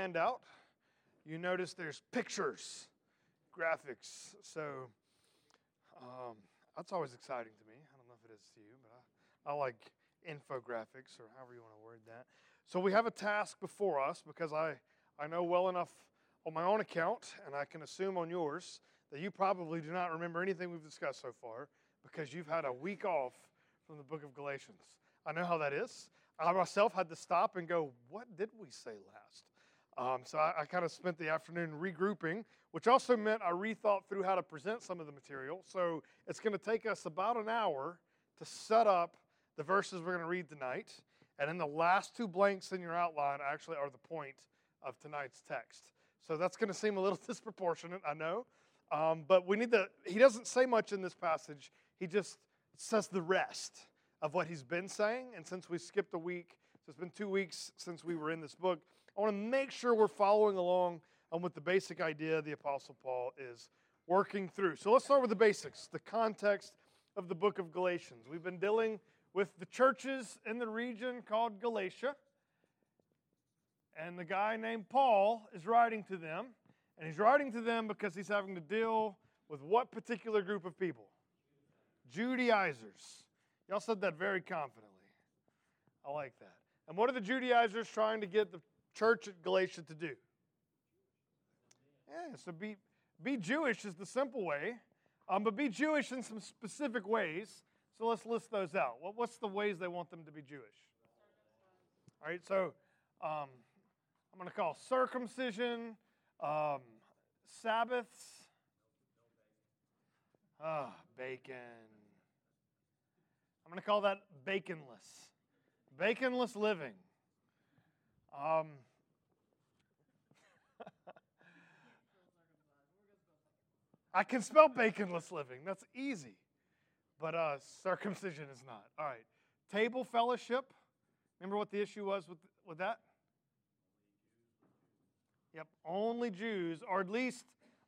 handout, you notice there's pictures, graphics. So um, that's always exciting to me. I don't know if it is to you, but I, I like infographics or however you want to word that. So we have a task before us because I, I know well enough on my own account, and I can assume on yours, that you probably do not remember anything we've discussed so far because you've had a week off from the book of Galatians. I know how that is. I myself had to stop and go, What did we say last? Um, so I, I kind of spent the afternoon regrouping, which also meant I rethought through how to present some of the material. So it's going to take us about an hour to set up the verses we're going to read tonight. And then the last two blanks in your outline actually are the point of tonight's text. So that's going to seem a little disproportionate, I know. Um, but we need to, he doesn't say much in this passage. He just says the rest of what he's been saying. And since we skipped a week, so it's been two weeks since we were in this book, I want to make sure we're following along on what the basic idea the Apostle Paul is working through. So let's start with the basics, the context of the book of Galatians. We've been dealing with the churches in the region called Galatia. And the guy named Paul is writing to them. And he's writing to them because he's having to deal with what particular group of people? Judaizers. Y'all said that very confidently. I like that. And what are the Judaizers trying to get the church at Galatia to do? Yeah, so be, be Jewish is the simple way, um, but be Jewish in some specific ways. So let's list those out. What, what's the ways they want them to be Jewish? All right, so um, I'm going to call circumcision, um, Sabbaths, ah, bacon. I'm going to call that baconless. Baconless living. Um, I can spell baconless living. That's easy. But uh, circumcision is not. All right. Table fellowship. Remember what the issue was with, with that? Yep, only Jews, or at least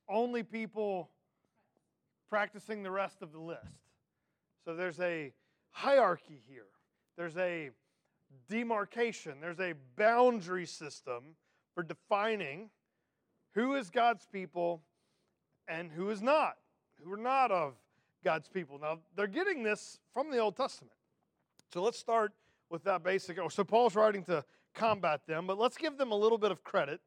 only people practicing the rest of the list. So there's a hierarchy here, there's a demarcation, there's a boundary system for defining who is God's people and who is not, who are not of God's people. Now, they're getting this from the Old Testament. So let's start with that basic. Oh, so Paul's writing to combat them, but let's give them a little bit of credit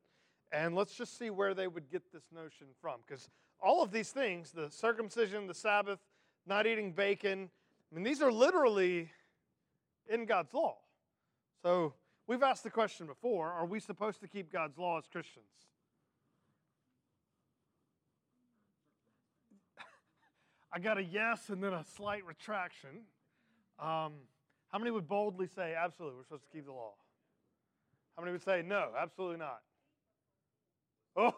and let's just see where they would get this notion from. Because all of these things the circumcision, the Sabbath, not eating bacon I mean, these are literally in God's law. So we've asked the question before are we supposed to keep God's law as Christians? I got a yes and then a slight retraction. Um, how many would boldly say, absolutely, we're supposed to keep the law? How many would say, no, absolutely not?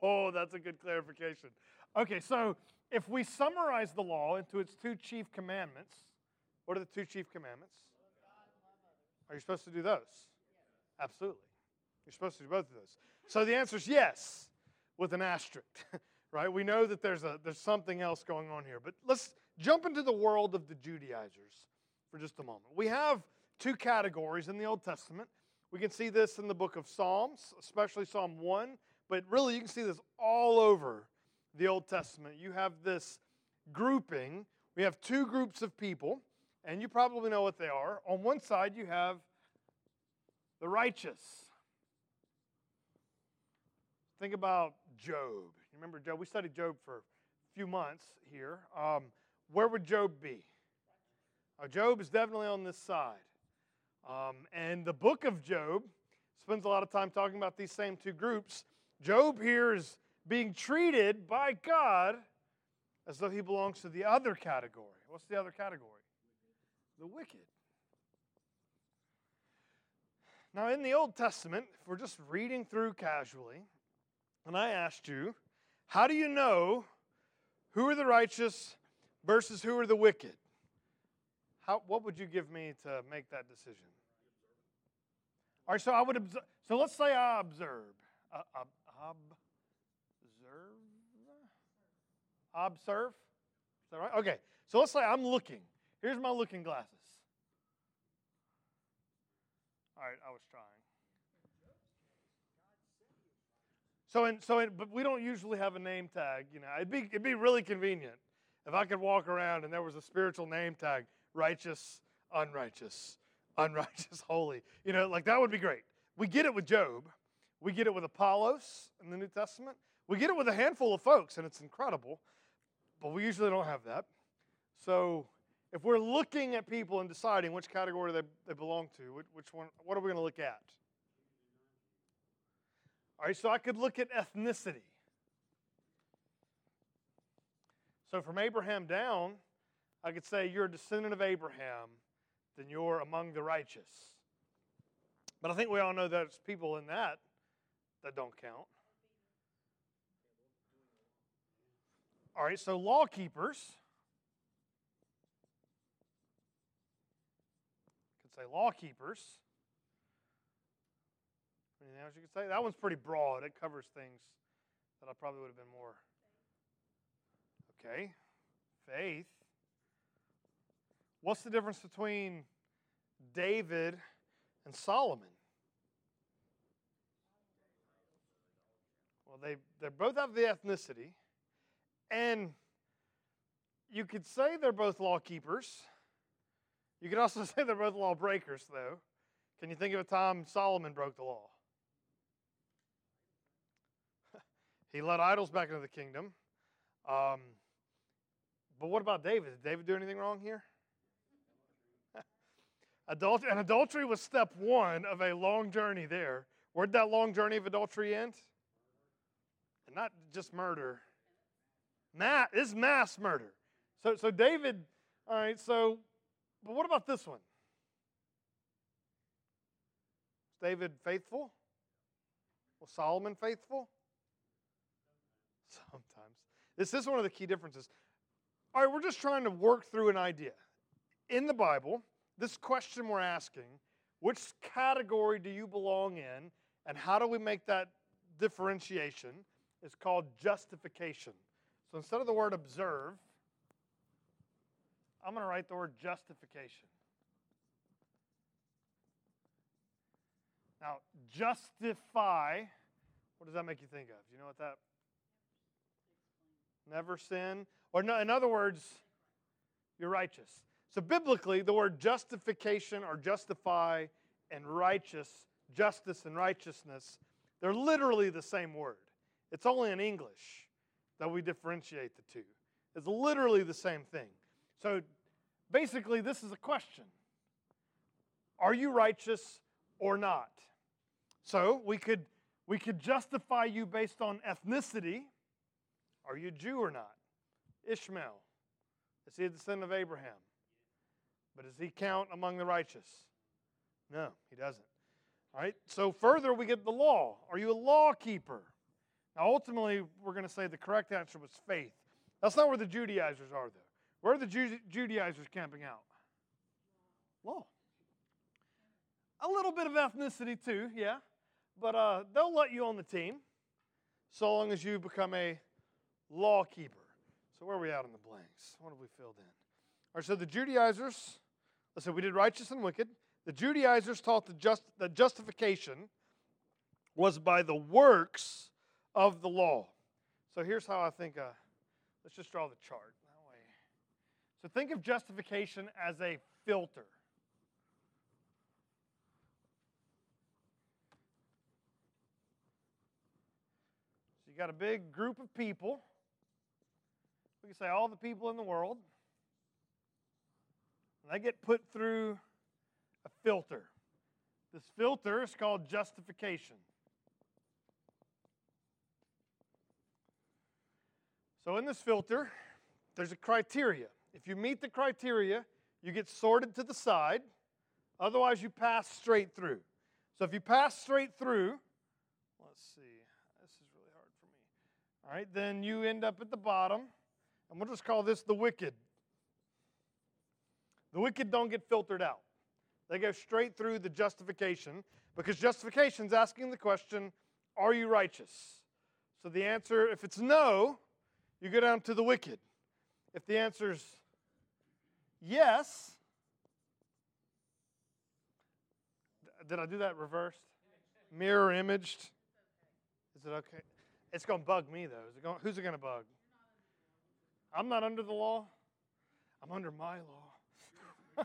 Oh, that's a good clarification. Okay, so if we summarize the law into its two chief commandments, what are the two chief commandments? Are you supposed to do those? Absolutely. You're supposed to do both of those. So the answer is yes, with an asterisk, right? We know that there's, a, there's something else going on here. But let's jump into the world of the Judaizers for just a moment. We have two categories in the Old Testament. We can see this in the book of Psalms, especially Psalm 1 but really, you can see this all over the Old Testament. You have this grouping. We have two groups of people, and you probably know what they are. On one side, you have the righteous. Think about Job. Remember Job? We studied Job for a few months here. Um, where would Job be? Uh, Job is definitely on this side. Um, and the book of Job spends a lot of time talking about these same two groups. Job here is being treated by God as though he belongs to the other category. What's the other category? The wicked. Now, in the Old Testament, if we're just reading through casually, and I asked you, how do you know who are the righteous versus who are the wicked? How, what would you give me to make that decision? All right, so I would observe. So let's say I observe. Uh, uh, observe? Observe? Is that right? Okay. So let's say I'm looking. Here's my looking glasses. All right, I was trying. So, in, so in, but we don't usually have a name tag. You know, it'd be it'd be really convenient if I could walk around and there was a spiritual name tag: righteous, unrighteous, unrighteous, holy. You know, like that would be great. We get it with Job. We get it with Apollos in the New Testament. We get it with a handful of folks, and it's incredible. But we usually don't have that. So, if we're looking at people and deciding which category they, they belong to, which one, what are we going to look at? All right, so I could look at ethnicity. So from Abraham down, I could say you're a descendant of Abraham, then you're among the righteous. But I think we all know there's people in that that don't count. All right, so law keepers. Could say law keepers. Else you could say? That one's pretty broad. It covers things that I probably would have been more. Okay. Faith. What's the difference between David and Solomon? Well, they, they both have the ethnicity, and you could say they're both law keepers. You could also say they're both law breakers, though. Can you think of a time Solomon broke the law? He let idols back into the kingdom. Um, but what about David? Did David do anything wrong here? adultery, and adultery was step one of a long journey there. Where'd that long journey of adultery end? And not just murder. Mass, this mass murder. So, so David, all right, so, but what about this one? Was David faithful? Was Solomon faithful? sometimes. This is one of the key differences. All right, we're just trying to work through an idea. In the Bible, this question we're asking which category do you belong in, and how do we make that differentiation is called justification. So instead of the word observe, I'm going to write the word justification. Now, justify, what does that make you think of? Do you know what that never sin. Or, no, in other words, you're righteous. So, biblically, the word justification or justify and righteous, justice and righteousness, they're literally the same word. It's only in English that we differentiate the two. It's literally the same thing. So, basically, this is a question Are you righteous or not? So, we could, we could justify you based on ethnicity are you Jew or not? Ishmael. Is he a son of Abraham? But does he count among the righteous? No, he doesn't. All right, so further we get the law. Are you a law keeper? Now, ultimately, we're going to say the correct answer was faith. That's not where the Judaizers are, though. Where are the Ju- Judaizers camping out? Law. A little bit of ethnicity, too, yeah. But uh, they'll let you on the team so long as you become a lawkeeper. So where are we out in the blanks? What have we filled in? All right, so the Judaizers, let's say we did righteous and wicked. The Judaizers taught the just, that justification was by the works of the law. So here's how I think, uh, let's just draw the chart that way. So think of justification as a filter. So you got a big group of people we can say all the people in the world. And they get put through a filter. This filter is called justification. So, in this filter, there's a criteria. If you meet the criteria, you get sorted to the side. Otherwise, you pass straight through. So, if you pass straight through, let's see, this is really hard for me. All right, then you end up at the bottom. And we'll just call this the wicked. The wicked don't get filtered out. They go straight through the justification because justification is asking the question, are you righteous? So the answer, if it's no, you go down to the wicked. If the answer is yes, did I do that reversed? Mirror imaged? Is it okay? It's going to bug me, though. Is it going, who's it going to bug? I'm not under the law. I'm under my law.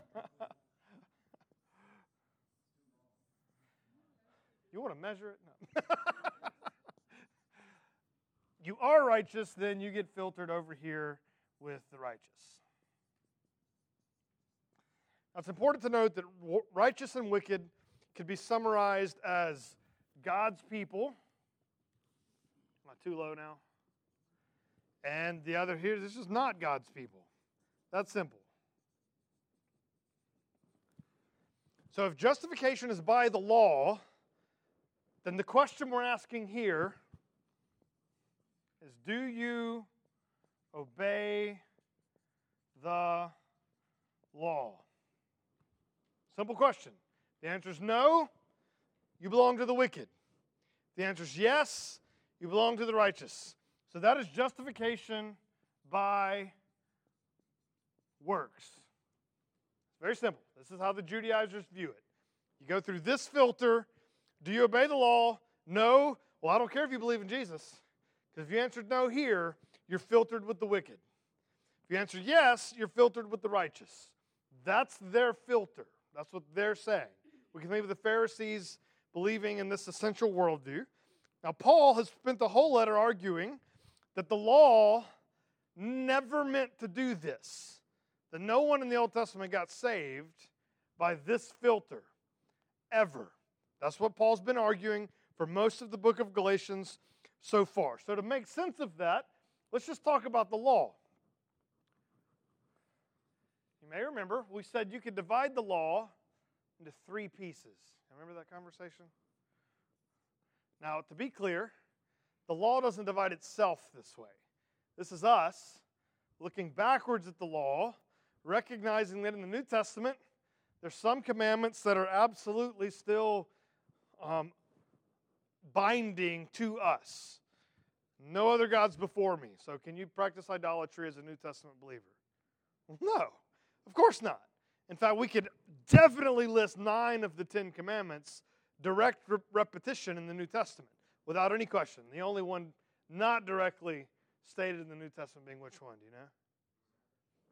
you want to measure it? No. you are righteous, then you get filtered over here with the righteous. Now, it's important to note that righteous and wicked can be summarized as God's people. Am I too low now? And the other here, this is not God's people. That's simple. So if justification is by the law, then the question we're asking here is do you obey the law? Simple question. The answer is no, you belong to the wicked. The answer is yes, you belong to the righteous. So that is justification by works. Very simple. This is how the Judaizers view it. You go through this filter. Do you obey the law? No. Well, I don't care if you believe in Jesus. Because if you answered no here, you're filtered with the wicked. If you answer yes, you're filtered with the righteous. That's their filter. That's what they're saying. We can think of the Pharisees believing in this essential worldview. Now, Paul has spent the whole letter arguing that the law never meant to do this, that no one in the Old Testament got saved by this filter, ever. That's what Paul's been arguing for most of the book of Galatians so far. So, to make sense of that, let's just talk about the law. You may remember we said you could divide the law into three pieces. Remember that conversation? Now, to be clear, the law doesn't divide itself this way. This is us looking backwards at the law, recognizing that in the New Testament, there's some commandments that are absolutely still um, binding to us. No other gods before me. So, can you practice idolatry as a New Testament believer? No, of course not. In fact, we could definitely list nine of the Ten Commandments direct re- repetition in the New Testament without any question. The only one not directly stated in the New Testament being which one? Do you know?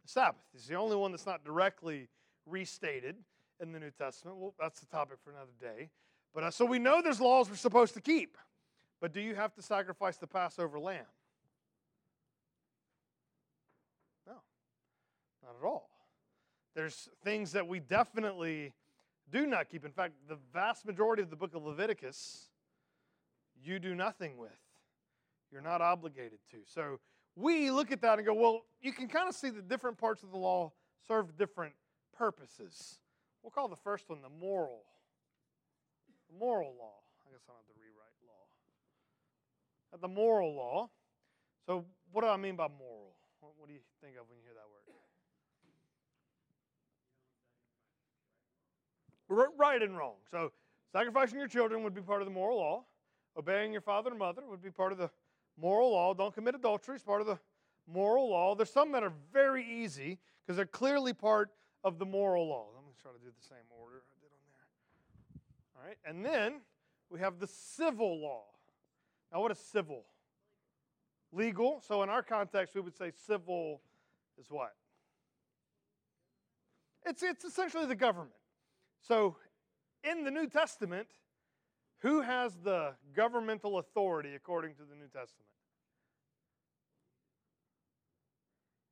The Sabbath is the only one that's not directly restated in the New Testament. Well, that's the topic for another day. But uh, so we know there's laws we're supposed to keep. But do you have to sacrifice the Passover lamb? No, not at all. There's things that we definitely do not keep. In fact, the vast majority of the book of Leviticus, you do nothing with. You're not obligated to. So we look at that and go, well, you can kind of see the different parts of the law serve different purposes. We'll call the first one the moral. The moral law. I guess I don't have to rewrite law. Uh, the moral law. So, what do I mean by moral? What do you think of when you hear that word? right and wrong. So, sacrificing your children would be part of the moral law. Obeying your father and mother would be part of the moral law. Don't commit adultery is part of the moral law. There's some that are very easy because they're clearly part of the moral law. Let me try to do the same order I did on there. All right, and then we have the civil law. Now, what is civil? Legal. So, in our context, we would say civil is what? It's, it's essentially the government. So, in the New Testament, who has the governmental authority according to the New Testament?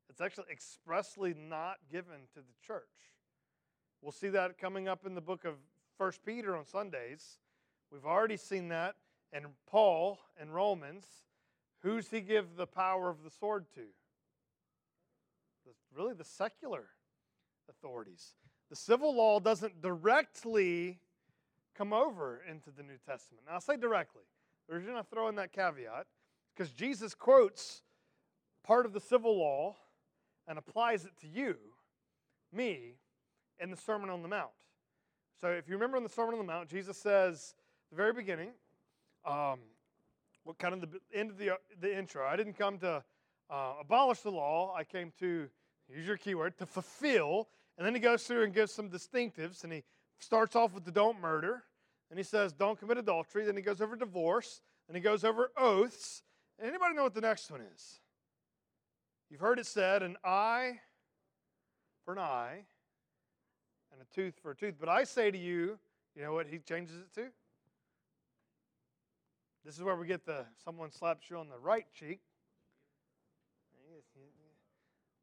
It's actually expressly not given to the church. We'll see that coming up in the book of First Peter on Sundays. We've already seen that in Paul and Romans. Who's he give the power of the sword to? Really, the secular authorities. The civil law doesn't directly come over into the New Testament. Now, I'll say directly. The reason I throw in that caveat because Jesus quotes part of the civil law and applies it to you, me, in the Sermon on the Mount. So, if you remember in the Sermon on the Mount, Jesus says, the very beginning, um, what kind of the end of the, the intro, I didn't come to uh, abolish the law, I came to, use your keyword, to fulfill and then he goes through and gives some distinctives, and he starts off with the don't murder, and he says don't commit adultery. Then he goes over divorce, and he goes over oaths, And Anybody know what the next one is? You've heard it said, an eye for an eye and a tooth for a tooth. But I say to you, you know what he changes it to? This is where we get the someone slaps you on the right cheek.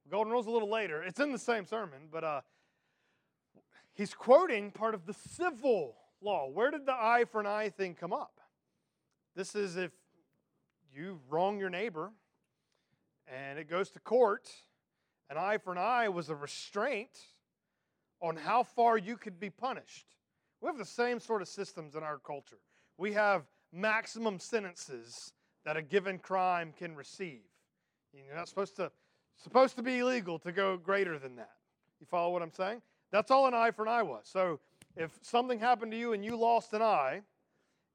Golden Rule's a little later. It's in the same sermon, but uh, he's quoting part of the civil law. Where did the eye for an eye thing come up? This is if you wrong your neighbor and it goes to court, an eye for an eye was a restraint on how far you could be punished. We have the same sort of systems in our culture. We have maximum sentences that a given crime can receive. You're not supposed to supposed to be illegal to go greater than that. You follow what I'm saying? That's all an eye for an eye was. So if something happened to you and you lost an eye,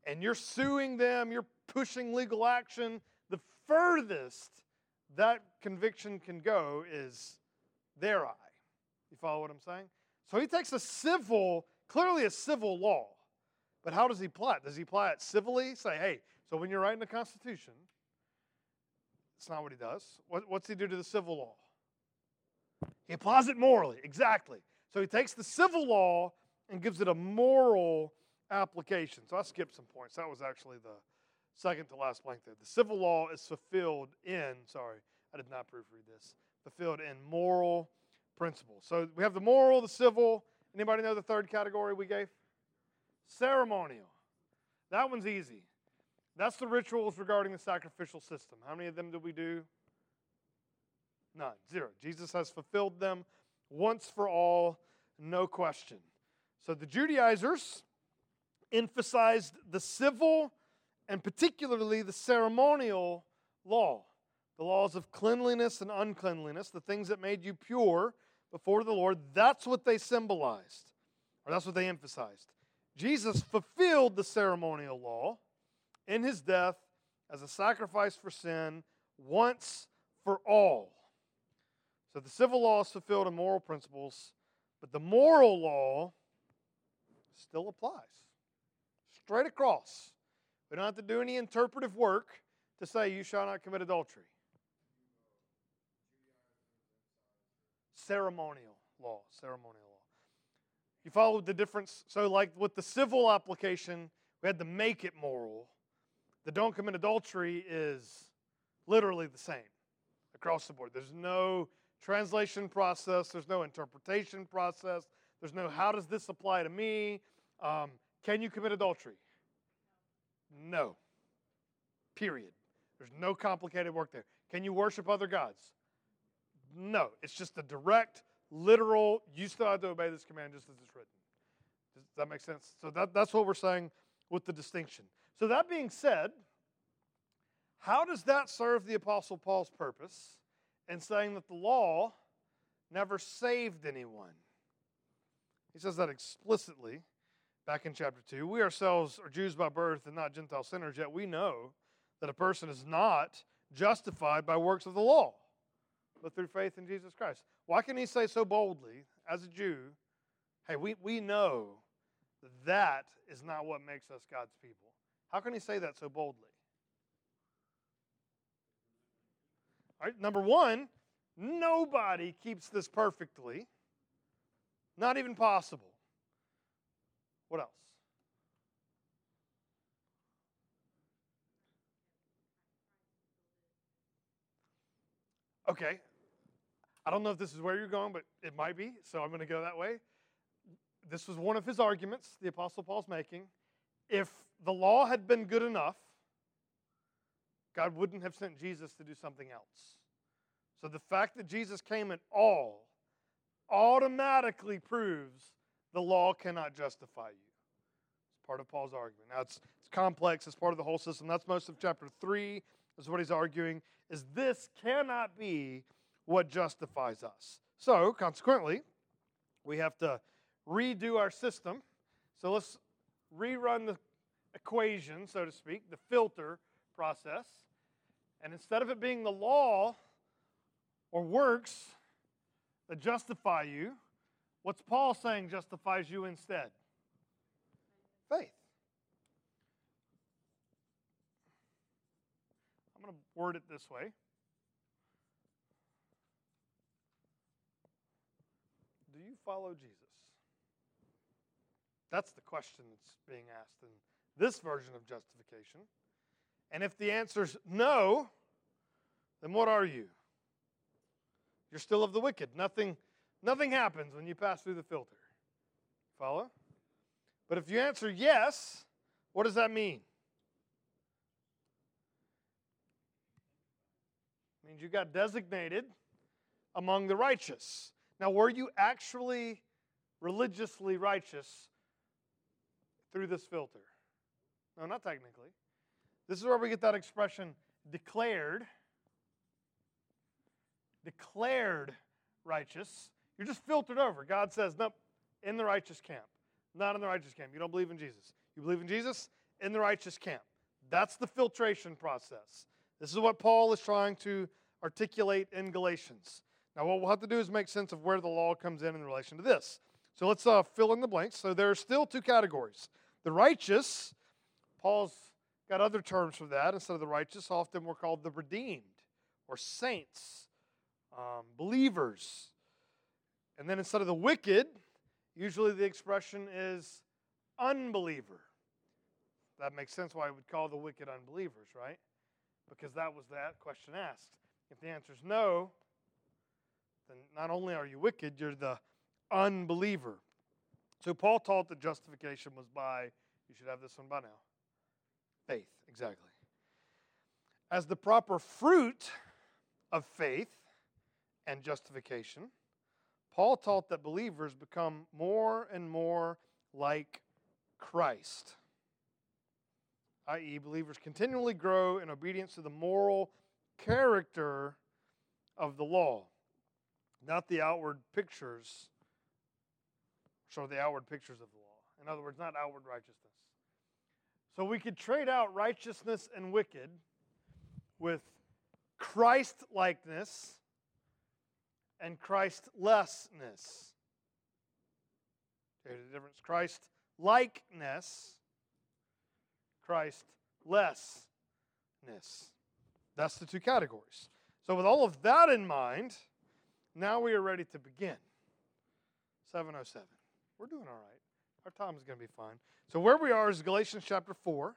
and you're suing them, you're pushing legal action, the furthest that conviction can go is their eye. You follow what I'm saying? So he takes a civil, clearly a civil law, but how does he apply it? Does he apply it civilly? Say, hey, so when you're writing the Constitution, it's not what he does. What, what's he do to the civil law? He applies it morally, exactly. So he takes the civil law and gives it a moral application. So I skipped some points. That was actually the second to last blank there. The civil law is fulfilled in, sorry, I did not proofread this, fulfilled in moral principles. So we have the moral, the civil. Anybody know the third category we gave? Ceremonial. That one's easy. That's the rituals regarding the sacrificial system. How many of them did we do? None. Zero. Jesus has fulfilled them once for all, no question. So the Judaizers emphasized the civil and particularly the ceremonial law, the laws of cleanliness and uncleanliness, the things that made you pure before the Lord. That's what they symbolized, or that's what they emphasized. Jesus fulfilled the ceremonial law in his death as a sacrifice for sin once for all. So the civil law is fulfilled in moral principles, but the moral law still applies. Straight across. We don't have to do any interpretive work to say, You shall not commit adultery. Ceremonial law. Ceremonial law. You follow the difference? So, like with the civil application, we had to make it moral. The don't commit adultery is literally the same across the board. There's no translation process, there's no interpretation process, there's no how does this apply to me? Um, can you commit adultery? No. Period. There's no complicated work there. Can you worship other gods? No. It's just a direct, literal, you still have to obey this command just as it's written. Does that make sense? So that, that's what we're saying with the distinction. So, that being said, how does that serve the Apostle Paul's purpose in saying that the law never saved anyone? He says that explicitly back in chapter 2. We ourselves are Jews by birth and not Gentile sinners, yet we know that a person is not justified by works of the law, but through faith in Jesus Christ. Why can he say so boldly, as a Jew, hey, we, we know that that is not what makes us God's people? How can he say that so boldly? All right, number one, nobody keeps this perfectly. Not even possible. What else? Okay. I don't know if this is where you're going, but it might be, so I'm going to go that way. This was one of his arguments the Apostle Paul's making. If the law had been good enough, God wouldn't have sent Jesus to do something else. So the fact that Jesus came at all automatically proves the law cannot justify you. It's part of Paul's argument. Now, it's, it's complex, it's part of the whole system. That's most of chapter 3, is what he's arguing, is this cannot be what justifies us. So, consequently, we have to redo our system. So let's rerun the equation, so to speak, the filter process. And instead of it being the law or works that justify you, What's Paul saying justifies you instead? Faith. I'm going to word it this way. Do you follow Jesus? That's the question that's being asked in this version of justification. And if the answer is no, then what are you? You're still of the wicked. Nothing, nothing happens when you pass through the filter. Follow? But if you answer yes, what does that mean? It means you got designated among the righteous. Now, were you actually religiously righteous through this filter? No, not technically. This is where we get that expression declared. Declared righteous. You're just filtered over. God says, nope, in the righteous camp. Not in the righteous camp. You don't believe in Jesus. You believe in Jesus? In the righteous camp. That's the filtration process. This is what Paul is trying to articulate in Galatians. Now, what we'll have to do is make sense of where the law comes in in relation to this. So let's uh, fill in the blanks. So there are still two categories. The righteous, Paul's got other terms for that. Instead of the righteous, often we're called the redeemed or saints, um, believers. And then instead of the wicked, usually the expression is unbeliever. That makes sense why we would call the wicked unbelievers, right? Because that was that question asked. If the answer is no, then not only are you wicked, you're the unbeliever. So Paul taught that justification was by, you should have this one by now, faith, exactly. As the proper fruit of faith and justification, Paul taught that believers become more and more like Christ, i.e., believers continually grow in obedience to the moral character of the law, not the outward pictures, show the outward pictures of the law. In other words, not outward righteousness. So we could trade out righteousness and wicked with Christ likeness and Christlessness. There's a difference Christ likeness, Christlessness. That's the two categories. So, with all of that in mind, now we are ready to begin. 707. We're doing all right. Our time is going to be fine. So, where we are is Galatians chapter 4.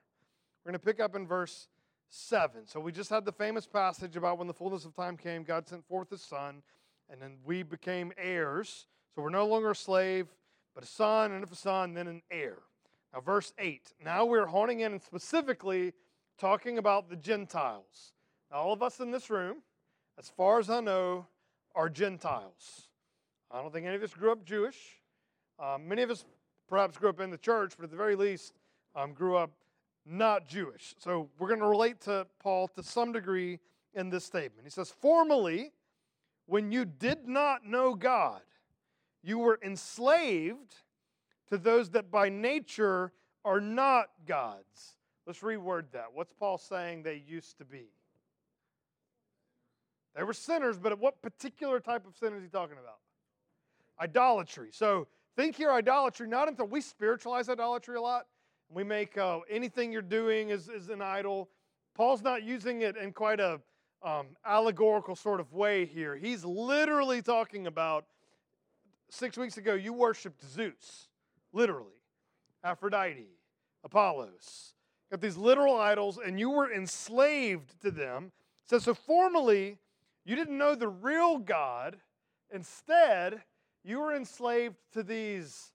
We're going to pick up in verse 7. So, we just had the famous passage about when the fullness of time came, God sent forth his Son, and then we became heirs. So, we're no longer a slave, but a son, and if a son, then an heir. Now, verse 8. Now we're honing in and specifically talking about the Gentiles. Now, all of us in this room, as far as I know, are Gentiles. I don't think any of us grew up Jewish. Um, many of us perhaps grew up in the church, but at the very least, um, grew up not Jewish. So we're going to relate to Paul to some degree in this statement. He says, Formerly, when you did not know God, you were enslaved to those that by nature are not God's. Let's reword that. What's Paul saying they used to be? They were sinners, but what particular type of sin is he talking about? Idolatry. So think here idolatry, not until we spiritualize idolatry a lot. We make uh, anything you're doing is, is an idol. Paul's not using it in quite a um, allegorical sort of way here. He's literally talking about six weeks ago, you worshiped Zeus, literally, Aphrodite, Apollos. Got these literal idols, and you were enslaved to them. So, so formerly, you didn't know the real God. Instead, you were enslaved to these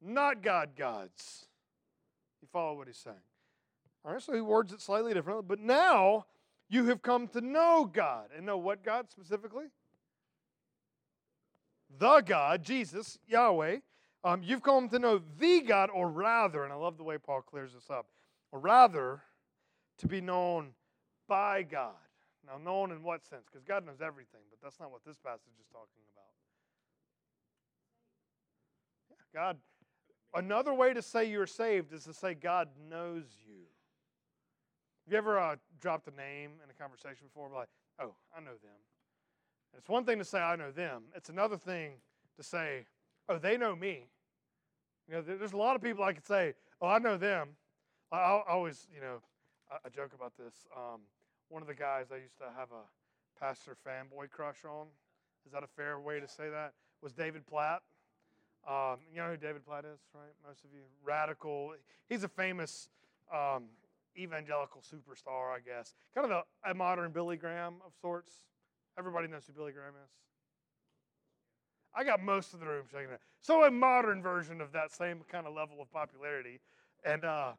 not God gods. You follow what he's saying? All right, so he words it slightly differently. But now you have come to know God. And know what God specifically? The God, Jesus, Yahweh. Um, you've come to know the God, or rather, and I love the way Paul clears this up, or rather, to be known by God. Now, known in what sense? Because God knows everything, but that's not what this passage is talking about. God. Another way to say you're saved is to say God knows you. Have you ever uh, dropped a name in a conversation before? Like, oh, I know them. It's one thing to say I know them. It's another thing to say, oh, they know me. You know, there's a lot of people I could say, oh, I know them. I, I always, you know, I, I joke about this. Um, one of the guys I used to have a pastor fanboy crush on. Is that a fair way to say that? Was David Platt. Um, you know who David Platt is, right? Most of you. Radical. He's a famous um, evangelical superstar, I guess. Kind of a, a modern Billy Graham of sorts. Everybody knows who Billy Graham is. I got most of the room shaking. So a modern version of that same kind of level of popularity. And uh,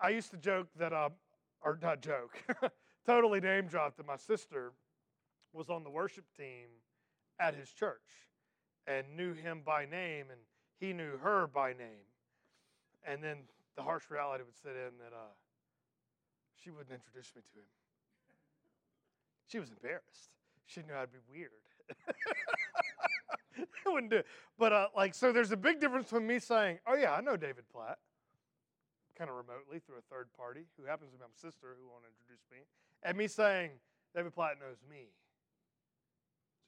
I used to joke that, uh, or not joke, totally name dropped that my sister was on the worship team at his church and knew him by name, and he knew her by name. And then the harsh reality would set in that uh, she wouldn't introduce me to him. She was embarrassed. She knew I'd be weird. I wouldn't do it. But uh, like, so there's a big difference between me saying, "Oh yeah, I know David Platt," kind of remotely through a third party who happens to be my sister who won't introduce me, and me saying, "David Platt knows me."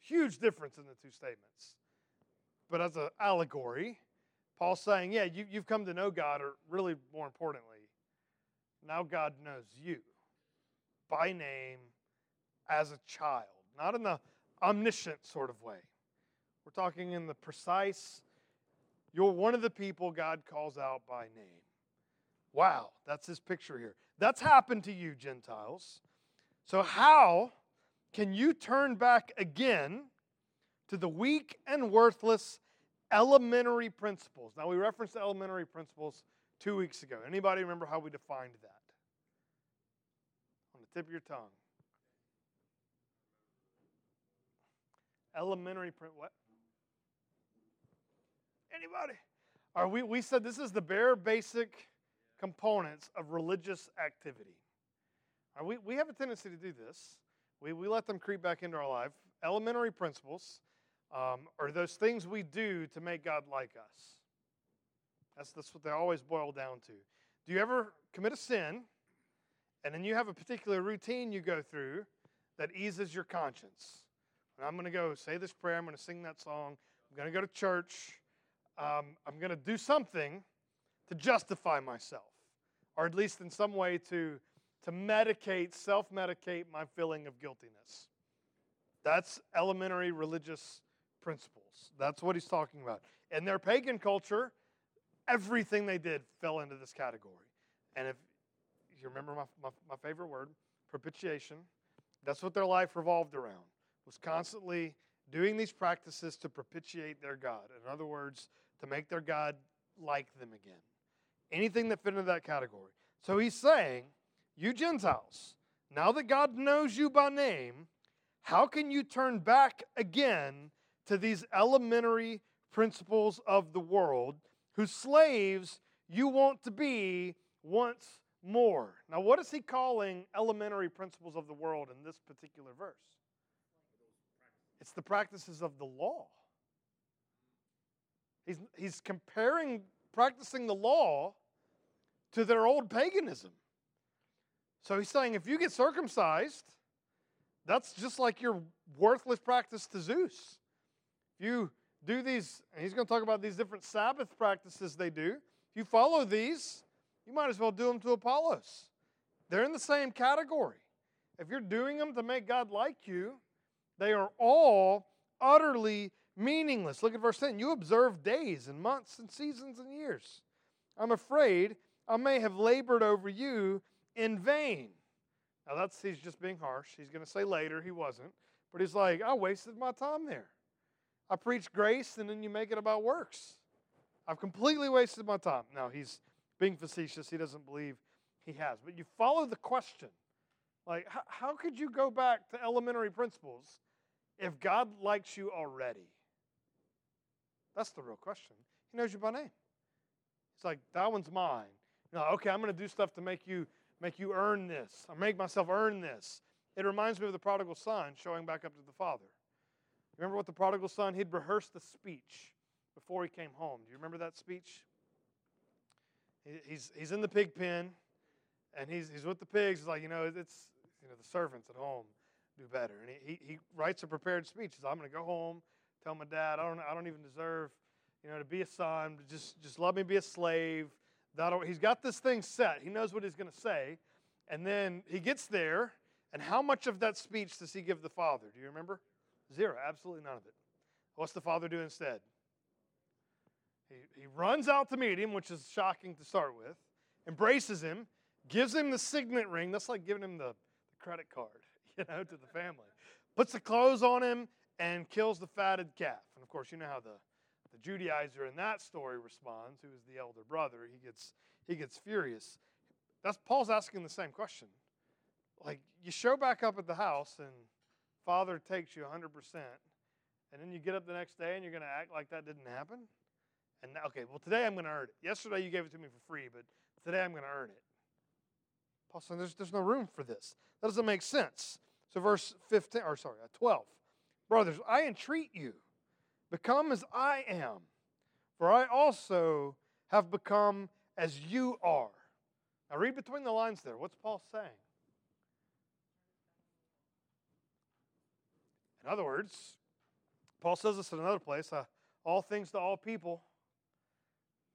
Huge difference in the two statements. But as an allegory, Paul's saying, "Yeah, you, you've come to know God, or really more importantly, now God knows you by name as a child, not in the omniscient sort of way." We're talking in the precise, you're one of the people God calls out by name. Wow, that's his picture here. That's happened to you, Gentiles. So, how can you turn back again to the weak and worthless elementary principles? Now, we referenced elementary principles two weeks ago. Anybody remember how we defined that? On the tip of your tongue. Elementary print what? Anybody? Or we, we said this is the bare basic components of religious activity. Right, we, we have a tendency to do this. We, we let them creep back into our life. Elementary principles um, are those things we do to make God like us. That's, that's what they always boil down to. Do you ever commit a sin and then you have a particular routine you go through that eases your conscience? And I'm going to go say this prayer, I'm going to sing that song, I'm going to go to church, um, I'm going to do something to justify myself, or at least in some way to, to medicate, self medicate my feeling of guiltiness. That's elementary religious principles. That's what he's talking about. In their pagan culture, everything they did fell into this category. And if you remember my, my, my favorite word, propitiation, that's what their life revolved around, was constantly doing these practices to propitiate their God. In other words, to make their God like them again. Anything that fit into that category. So he's saying, You Gentiles, now that God knows you by name, how can you turn back again to these elementary principles of the world whose slaves you want to be once more? Now, what is he calling elementary principles of the world in this particular verse? It's the practices of the law. He's, he's comparing practicing the law to their old paganism. So he's saying if you get circumcised, that's just like your worthless practice to Zeus. If you do these, he's going to talk about these different Sabbath practices they do. If you follow these, you might as well do them to Apollos. They're in the same category. If you're doing them to make God like you, they are all utterly meaningless. Look at verse 10. You observe days and months and seasons and years. I'm afraid I may have labored over you in vain. Now, that's he's just being harsh. He's going to say later he wasn't. But he's like, I wasted my time there. I preach grace and then you make it about works. I've completely wasted my time. Now, he's being facetious. He doesn't believe he has. But you follow the question. Like, how, could you go back to elementary principles if God likes you already? That's the real question. He knows you by name. It's like, that one's mine. Know, okay, I'm going to do stuff to make you make you earn this. I make myself earn this. It reminds me of the prodigal son showing back up to the father. Remember what the prodigal son, he'd rehearsed the speech before he came home. Do you remember that speech? He's, he's in the pig pen and he's, he's with the pigs. He's like, you know, it's, you know, the servants at home do better. And he, he, he writes a prepared speech. He says, I'm going to go home, tell my dad, I don't, I don't even deserve, you know, to be a son. Just, just let me be a slave. That'll, he's got this thing set. He knows what he's going to say. And then he gets there, And how much of that speech does he give the father? Do you remember? Zero. Absolutely none of it. What's the father do instead? He, he runs out to meet him, which is shocking to start with, embraces him, gives him the signet ring. That's like giving him the, the credit card, you know, to the family. Puts the clothes on him and kills the fatted calf. And of course, you know how the, the Judaizer in that story responds, who is the elder brother. He gets, he gets furious. That's Paul's asking the same question. Like, you show back up at the house and father takes you 100%, and then you get up the next day and you're going to act like that didn't happen? And okay, well, today I'm going to earn it. Yesterday you gave it to me for free, but today I'm going to earn it. Paul saying there's, there's no room for this. That doesn't make sense. So, verse 15, or sorry, uh, 12. Brothers, I entreat you, become as I am, for I also have become as you are. Now, read between the lines there. What's Paul saying? In other words, Paul says this in another place uh, all things to all people,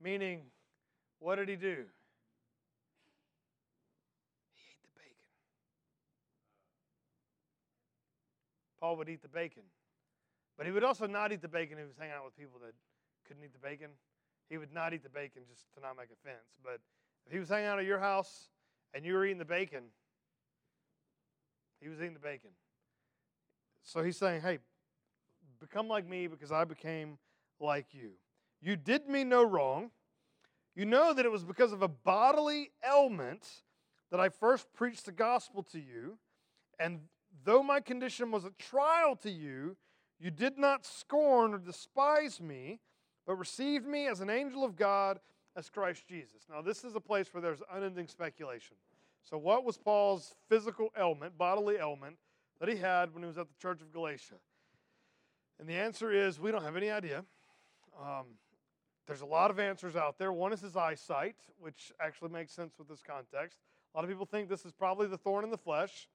meaning, what did he do? He ate the bacon. Paul would eat the bacon. But he would also not eat the bacon if he was hanging out with people that couldn't eat the bacon. He would not eat the bacon just to not make offense. But if he was hanging out at your house and you were eating the bacon, he was eating the bacon. So he's saying, hey, become like me because I became like you. You did me no wrong. You know that it was because of a bodily ailment that I first preached the gospel to you. And though my condition was a trial to you, you did not scorn or despise me, but received me as an angel of God, as Christ Jesus. Now, this is a place where there's unending speculation. So, what was Paul's physical ailment, bodily ailment, that he had when he was at the church of Galatia? And the answer is we don't have any idea. Um, there's a lot of answers out there. One is his eyesight, which actually makes sense with this context. A lot of people think this is probably the thorn in the flesh.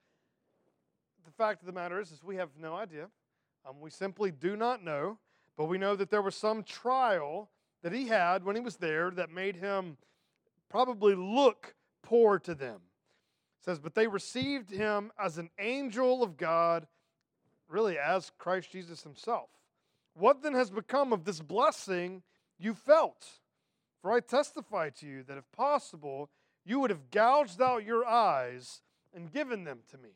The fact of the matter is, is we have no idea. Um, we simply do not know, but we know that there was some trial that he had when he was there that made him probably look poor to them. Says, but they received him as an angel of God, really as Christ Jesus himself. What then has become of this blessing you felt? For I testify to you that if possible, you would have gouged out your eyes and given them to me.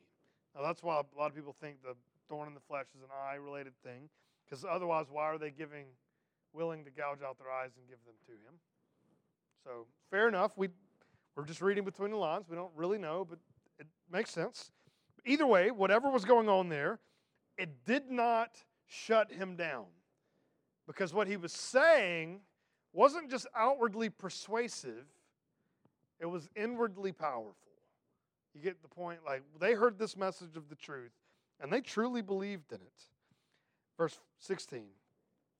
Now, that's why a lot of people think the thorn in the flesh is an eye related thing, because otherwise, why are they giving, willing to gouge out their eyes and give them to him? So, fair enough. We, we're just reading between the lines. We don't really know, but it makes sense. Either way, whatever was going on there, it did not shut him down. Because what he was saying wasn't just outwardly persuasive, it was inwardly powerful. You get the point? Like, they heard this message of the truth, and they truly believed in it. Verse 16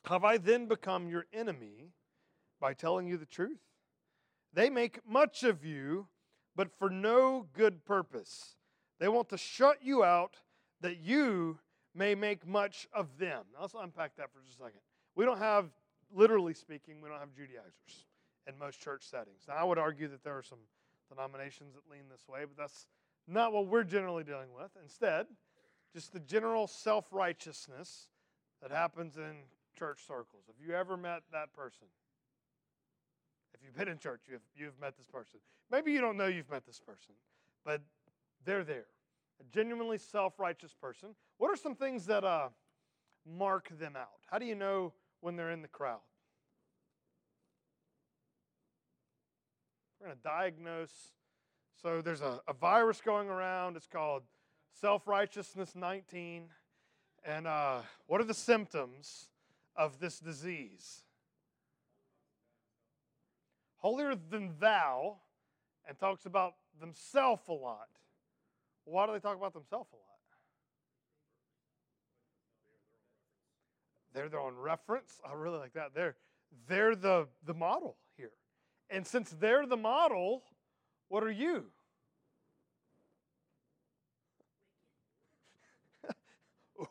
Have I then become your enemy by telling you the truth? They make much of you, but for no good purpose. They want to shut you out that you may make much of them. Now, let's unpack that for just a second. We don't have, literally speaking, we don't have Judaizers in most church settings. Now, I would argue that there are some denominations that lean this way, but that's not what we're generally dealing with. Instead, just the general self righteousness that happens in church circles. Have you ever met that person? If you've been in church, you've, you've met this person. Maybe you don't know you've met this person, but they're there. A genuinely self righteous person. What are some things that uh, mark them out? How do you know when they're in the crowd? We're going to diagnose. So there's a, a virus going around. It's called self righteousness 19. And uh, what are the symptoms of this disease? Holier than thou, and talks about themselves a lot. Why do they talk about themselves a lot? They're their own reference. I really like that. They're, they're the, the model here. And since they're the model, what are you?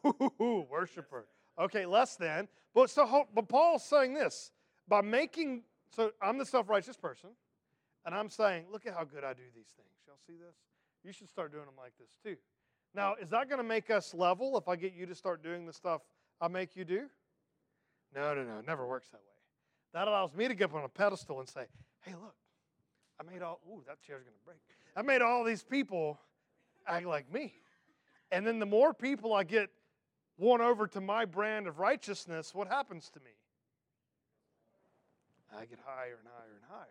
Ooh, worshiper. Okay, less than. But so, but Paul's saying this by making. So I'm the self-righteous person, and I'm saying, look at how good I do these things. Y'all see this? You should start doing them like this too. Now, is that going to make us level if I get you to start doing the stuff I make you do? No, no, no. It never works that way. That allows me to get up on a pedestal and say, hey, look, I made all, ooh, that chair's going to break. I made all these people act like me. And then the more people I get won over to my brand of righteousness, what happens to me? I get higher and higher and higher.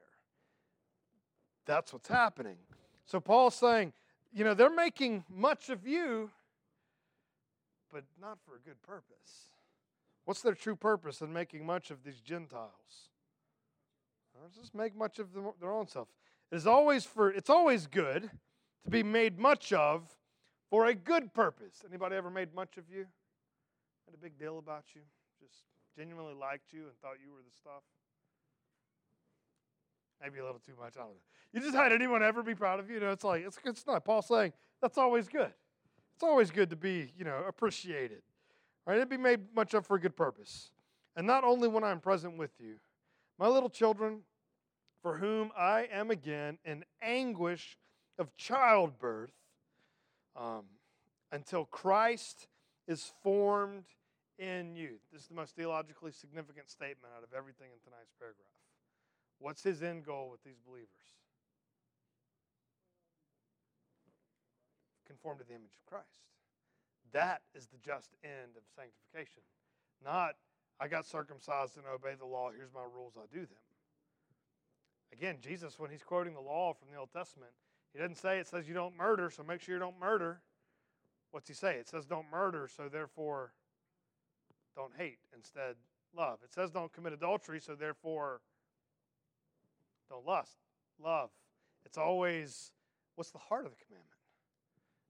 That's what's happening. So Paul's saying, you know, they're making much of you, but not for a good purpose. What's their true purpose in making much of these Gentiles? Well, just make much of them, their own self. It is always for it's always good to be made much of for a good purpose. Anybody ever made much of you? Had a big deal about you? Just genuinely liked you and thought you were the stuff? Maybe a little too much. I don't know. You just had anyone ever be proud of you? You know, it's like it's it's not. Paul saying that's always good. It's always good to be, you know, appreciated. Right? It'd be made much of for a good purpose. And not only when I'm present with you, my little children, for whom I am again in anguish of childbirth, um, until Christ is formed in you. This is the most theologically significant statement out of everything in tonight's paragraph. What's his end goal with these believers? Conform to the image of Christ. That is the just end of sanctification. Not, I got circumcised and obey the law, here's my rules, I do them. Again, Jesus, when he's quoting the law from the Old Testament, he doesn't say it says you don't murder, so make sure you don't murder. What's he say? It says don't murder, so therefore don't hate. Instead, love. It says don't commit adultery, so therefore don't lust. Love. It's always what's the heart of the commandment?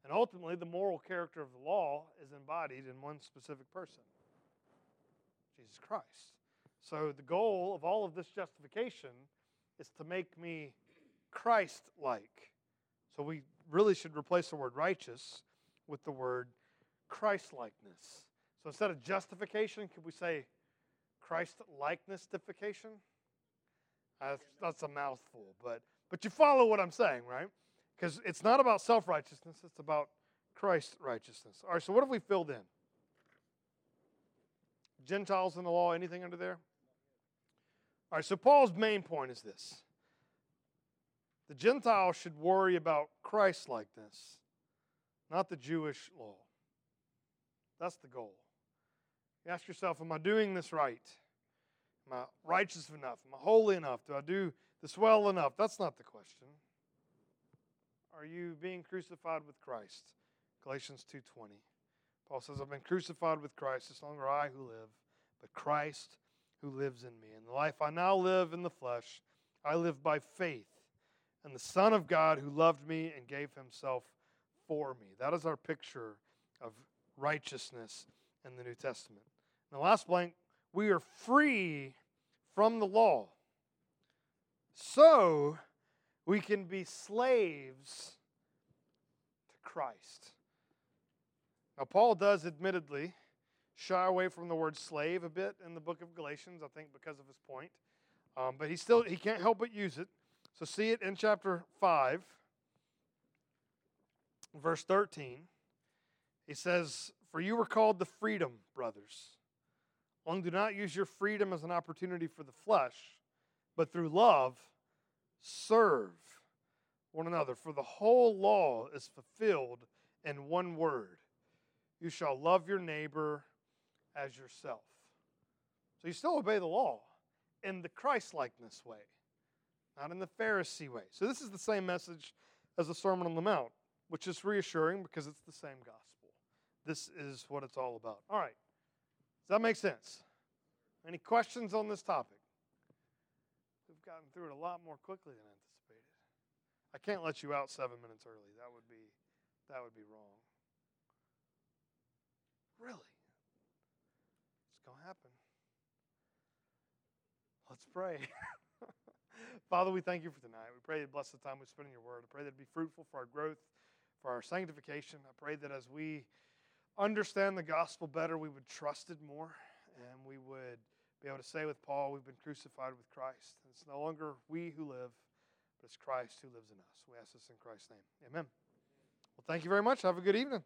And ultimately, the moral character of the law is embodied in one specific person Jesus Christ. So, the goal of all of this justification is to make me Christ like. So, we really should replace the word righteous with the word Christ likeness. So, instead of justification, could we say Christ likenessification? That's, that's a mouthful, but, but you follow what I'm saying, right? Because it's not about self righteousness, it's about Christ's righteousness. All right, so what have we filled in? Gentiles in the law, anything under there? All right, so Paul's main point is this the Gentiles should worry about Christ likeness, not the Jewish law. That's the goal. You ask yourself, am I doing this right? Am I righteous enough? Am I holy enough? Do I do this well enough? That's not the question. Are you being crucified with Christ? Galatians 2:20. Paul says, I've been crucified with Christ. It's no longer I who live, but Christ who lives in me. And the life I now live in the flesh, I live by faith in the Son of God who loved me and gave himself for me. That is our picture of righteousness in the New Testament. And the last blank, we are free from the law. So we can be slaves to Christ. Now, Paul does admittedly shy away from the word slave a bit in the book of Galatians, I think because of his point. Um, but he still he can't help but use it. So see it in chapter 5, verse 13. He says, For you were called to freedom, brothers. Only do not use your freedom as an opportunity for the flesh, but through love serve one another. For the whole law is fulfilled in one word you shall love your neighbor as yourself. So you still obey the law in the Christ likeness way, not in the Pharisee way. So this is the same message as the Sermon on the Mount, which is reassuring because it's the same gospel. This is what it's all about. All right. Does that make sense? Any questions on this topic? We've gotten through it a lot more quickly than anticipated. I can't let you out seven minutes early. That would be that would be wrong. Really? It's gonna happen. Let's pray. Father, we thank you for tonight. We pray that bless the time we spend in your word. I pray that it be fruitful for our growth, for our sanctification. I pray that as we understand the gospel better, we would trust it more, and we would be able to say with Paul, we've been crucified with Christ. It's no longer we who live, but it's Christ who lives in us. We ask this in Christ's name. Amen. Well, thank you very much. Have a good evening.